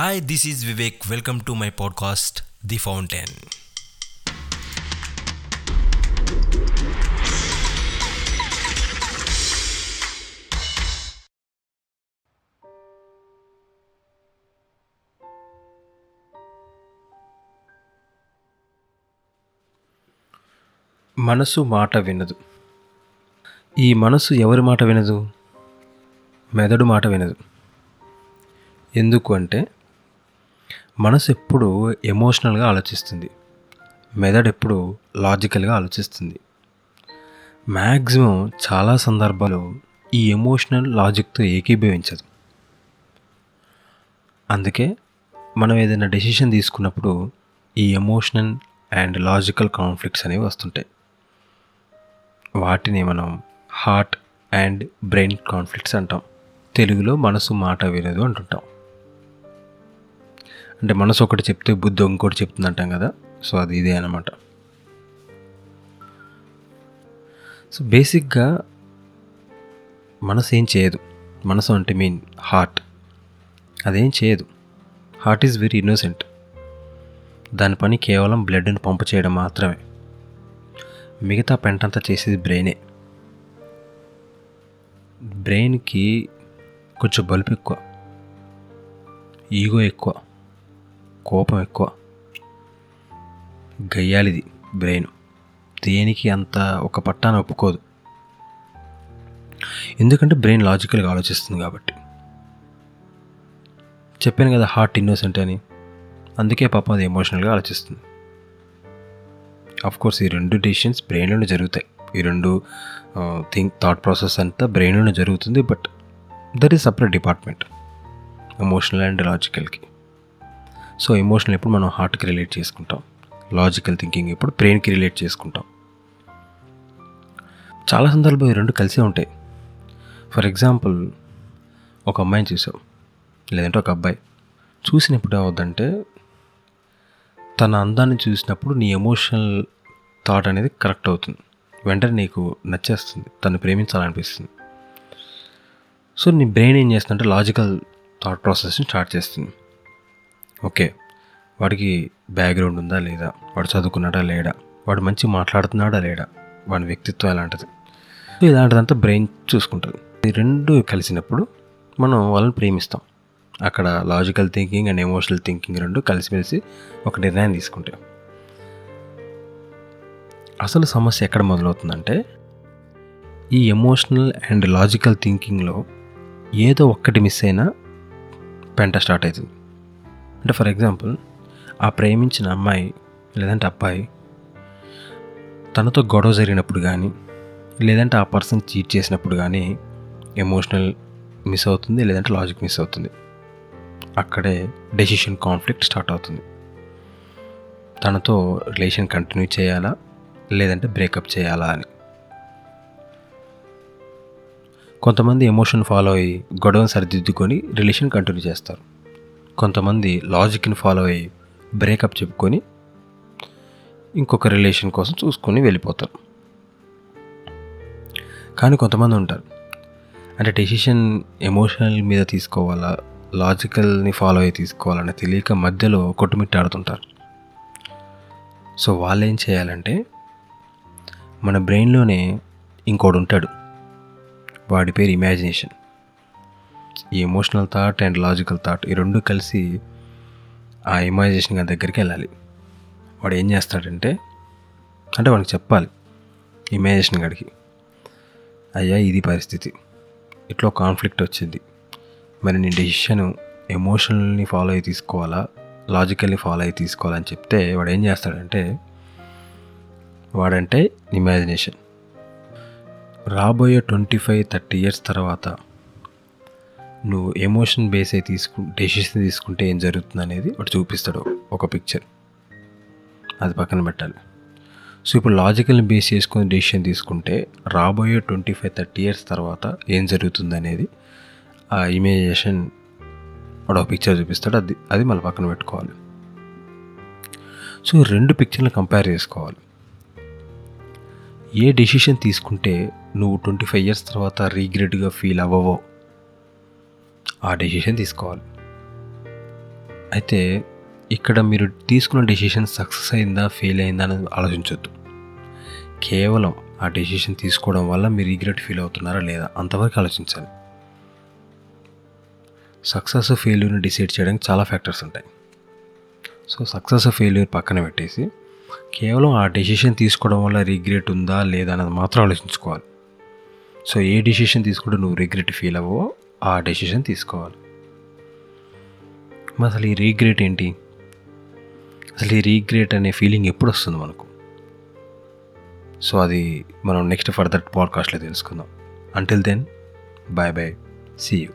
Hi this is Vivek welcome to my podcast the fountain మనసు మాట వినదు. ఈ మనసు ఎవరి మాట వినదు? మెదడు మాట వినదు. ఎందుకు అంటే మనసు ఎప్పుడు ఎమోషనల్గా ఆలోచిస్తుంది. మెదడు ఎప్పుడు లాజికల్గా ఆలోచిస్తుంది. మ్యాక్సిమం చాలా సందర్భాలు ఈ ఎమోషనల్ లాజిక్తో ఏకీభవించదు. అందుకే మనం ఏదైనా డెసిషన్ తీసుకున్నప్పుడు ఈ ఎమోషనల్ అండ్ లాజికల్ కాన్ఫ్లిక్ట్స్ అనేవి వస్తుంటాయి. వాటిని మనం హార్ట్ అండ్ బ్రెయిన్ కాన్ఫ్లిక్ట్స్ అంటాం. తెలుగులో మనసు మాట వినదు అంటుంటాం. అంటే మనసు ఒకటి చెప్తే బుద్ధి ఇంకోటి చెప్తుంది అంటాం కదా? సో అది ఇదే అనమాట సో బేసిక్గా మనసు ఏం చేయదు. మనసు అంటే మీన్ హార్ట్ అదేం చేయదు. హార్ట్ ఈజ్ వెరీ ఇన్నోసెంట్ దాని పని కేవలం బ్లడ్ని పంపు చేయడం మాత్రమే. మిగతా పెంటంతా చేసేది బ్రెయినే బ్రెయిన్కి కొంచెం బలుపు ఎక్కువ. ఈగో ఎక్కువ. కోపం ఎక్కువ. గయ్యాలిది బ్రెయిన్. దేనికి అంత ఒక పట్టాన ఒప్పుకోదు. ఎందుకంటే బ్రెయిన్ లాజికల్గా ఆలోచిస్తుంది కాబట్టి. చెప్పాను కదా హార్ట్ ఇన్నోసెంట్ అని. అందుకే పాపం అది ఎమోషనల్గా ఆలోచిస్తుంది. కోర్స్ ఈ రెండు డెసిషన్స్ బ్రెయిన్లోనే జరుగుతాయి. ఈ రెండు థింక్ థాట్ ప్రాసెస్ అంతా బ్రెయిన్లోనే జరుగుతుంది but that is separate department. Emotional and లాజికల్కి. So emotional ఎప్పుడు మనం హార్ట్కి రిలేట్ చేసుకుంటాం. లాజికల్ థింకింగ్ ఎప్పుడు బ్రెయిన్కి రిలేట్ చేసుకుంటాం. చాలా సందర్భాలు ఈ రెండు కలిసే ఉంటాయి. ఫర్ ఎగ్జాంపుల్ ఒక అమ్మాయిని చూసాం లేదంటే ఒక అబ్బాయి. చూసినప్పుడు ఏమవుద్దంటే తన అందాన్ని చూసినప్పుడు నీ ఎమోషనల్ థాట్ అనేది కరెక్ట్ అవుతుంది. వెంటనే నీకు నచ్చేస్తుంది. తను ప్రేమించాలనిపిస్తుంది. సో నీ బ్రెయిన్ ఏం చేస్తుందంటే లాజికల్ థాట్ ప్రాసెస్ని స్టార్ట్ చేస్తుంది. ఓకే. వాడికి బ్యాక్గ్రౌండ్ ఉందా లేదా? వాడు చదువుకున్నాడా లేడా? వాడు మంచి మాట్లాడుతున్నాడా లేడా? వాడి వ్యక్తిత్వం ఎలాంటిది? ఇలాంటిదంతా బ్రెయిన్ చూసుకుంటుంది. ఈ రెండు కలిసినప్పుడు మనం వాళ్ళని ప్రేమిస్తాం. అక్కడ logical thinking and emotional thinking రెండు కలిసిమెలిసి ఒక నిర్ణయం తీసుకుంటాం. అసలు సమస్య ఎక్కడ మొదలవుతుందంటే ఈ ఎమోషనల్ అండ్ లాజికల్ థింకింగ్లో ఏదో ఒక్కటి మిస్ అయినా పెంట స్టార్ట్ అవుతుంది అంటే ఫర్ ఎగ్జాంపుల్ ఆ ప్రేమించిన అమ్మాయి లేదంటే అబ్బాయి తనతో గొడవ జరిగినప్పుడు కానీ లేదంటే ఆ పర్సన్ చీట్ చేసినప్పుడు కానీ ఎమోషనల్ మిస్ అవుతుంది లేదంటే లాజిక్ మిస్ అవుతుంది. అక్కడే డెసిషన్ కాన్ఫ్లిక్ట్ స్టార్ట్ అవుతుంది. తనతో రిలేషన్ కంటిన్యూ చేయాలా లేదంటే బ్రేకప్ చేయాలా అని. కొంతమంది ఎమోషన్ ఫాలో అయ్యి గొడవను సరిదిద్దుకొని రిలేషన్ కంటిన్యూ చేస్తారు. కొంతమంది లాజిక్ని ఫాలో అయ్యి బ్రేకప్ చెప్పుకొని ఇంకొక రిలేషన్ కోసం చూసుకొని వెళ్ళిపోతారు. కానీ కొంతమంది ఉంటారు. అంటే డెసిషన్ ఎమోషనల్ మీద తీసుకోవాలా లాజికల్ని ఫాలో అయ్యి తీసుకోవాలని తెలియక మధ్యలో కొట్టుమిట్టాడుతుంటారు. సో వాళ్ళు ఏం చేయాలంటే మన బ్రెయిన్లోనే ఇంకోడు ఉంటాడు. వాడి పేరు ఇమాజినేషన్. ఈ emotional thought and logical thought ఈ రెండు కలిసి ఆ ఇమాజినేషన్ గారి దగ్గరికి వెళ్ళాలి. వాడు ఏం చేస్తాడంటే అంటే వాడికి చెప్పాలి ఇమాజినేషన్ గడికి అయ్యా ఇది పరిస్థితి. ఇట్లా కాన్ఫ్లిక్ట్ వచ్చింది. మరి నీ డెసిషన్ ఎమోషనల్ని ఫాలో అయ్యి తీసుకోవాలా? లాజికల్ని ఫాలో అయ్యి తీసుకోవాలని చెప్తే వాడు ఏం చేస్తాడంటే వాడంటే ఇమాజినేషన్ రాబోయే ట్వంటీ ఫైవ్ థర్టీ ఇయర్స్ తర్వాత నువ్వు ఎమోషన్ బేస్ అయి తీసుకు డెసిషన్ తీసుకుంటే ఏం జరుగుతుంది అనేది వాడు చూపిస్తాడు ఒక పిక్చర్ అది పక్కన పెట్టాలి. సో ఇప్పుడు లాజికల్ని బేస్ చేసుకొని డెసిషన్ తీసుకుంటే రాబోయే ట్వంటీ ఫైవ్ థర్టీ ఇయర్స్ తర్వాత ఏం జరుగుతుంది అనేది ఆ ఇమేజేషన్ వాడు ఒక పిక్చర్ చూపిస్తాడు. అది అది మళ్ళీ పక్కన పెట్టుకోవాలి. సో రెండు పిక్చర్లు కంపేర్ చేసుకోవాలి. ఏ డెసిషన్ తీసుకుంటే నువ్వు ట్వంటీ ఫైవ్ ఇయర్స్ తర్వాత రీగ్రెట్గా ఫీల్ అవ్వవో ఆ డెసిషన్ తీసుకోవాలి. అయితే ఇక్కడ మీరు తీసుకున్న డెసిషన్ సక్సెస్ అయిందా ఫెయిల్ అయిందా అనేది ఆలోచించవద్దు కేవలం ఆ డెసిషన్ తీసుకోవడం వల్ల మీరు రిగ్రెట్ ఫీల్ అవుతున్నారా లేదా అంతవరకు ఆలోచించాలి. సక్సెస్ ఫెయిల్యూర్ని డిసైడ్ చేయడానికి చాలా ఫ్యాక్టర్స్ ఉంటాయి. సో సక్సెస్ ఫెయిల్యూర్ పక్కన పెట్టేసి కేవలం ఆ డెసిషన్ తీసుకోవడం వల్ల రిగ్రెట్ ఉందా లేదా అన్నది మాత్రం ఆలోచించుకోవాలి. సో ఏ డెసిషన్ తీసుకుంటే నువ్వు రిగ్రెట్ ఫీల్ అవ్వో ఆ డెసిషన్ తీసుకోవాలి. మరి అసలు ఈ రీగ్రెట్ ఏంటి? అసలు ఈ రీగ్రెట్ అనే ఫీలింగ్ ఎప్పుడు వస్తుంది మనకు? సో అది మనం నెక్స్ట్ ఫర్దర్ పాడ్కాస్ట్లో తెలుసుకుందాం. Until then bye bye see you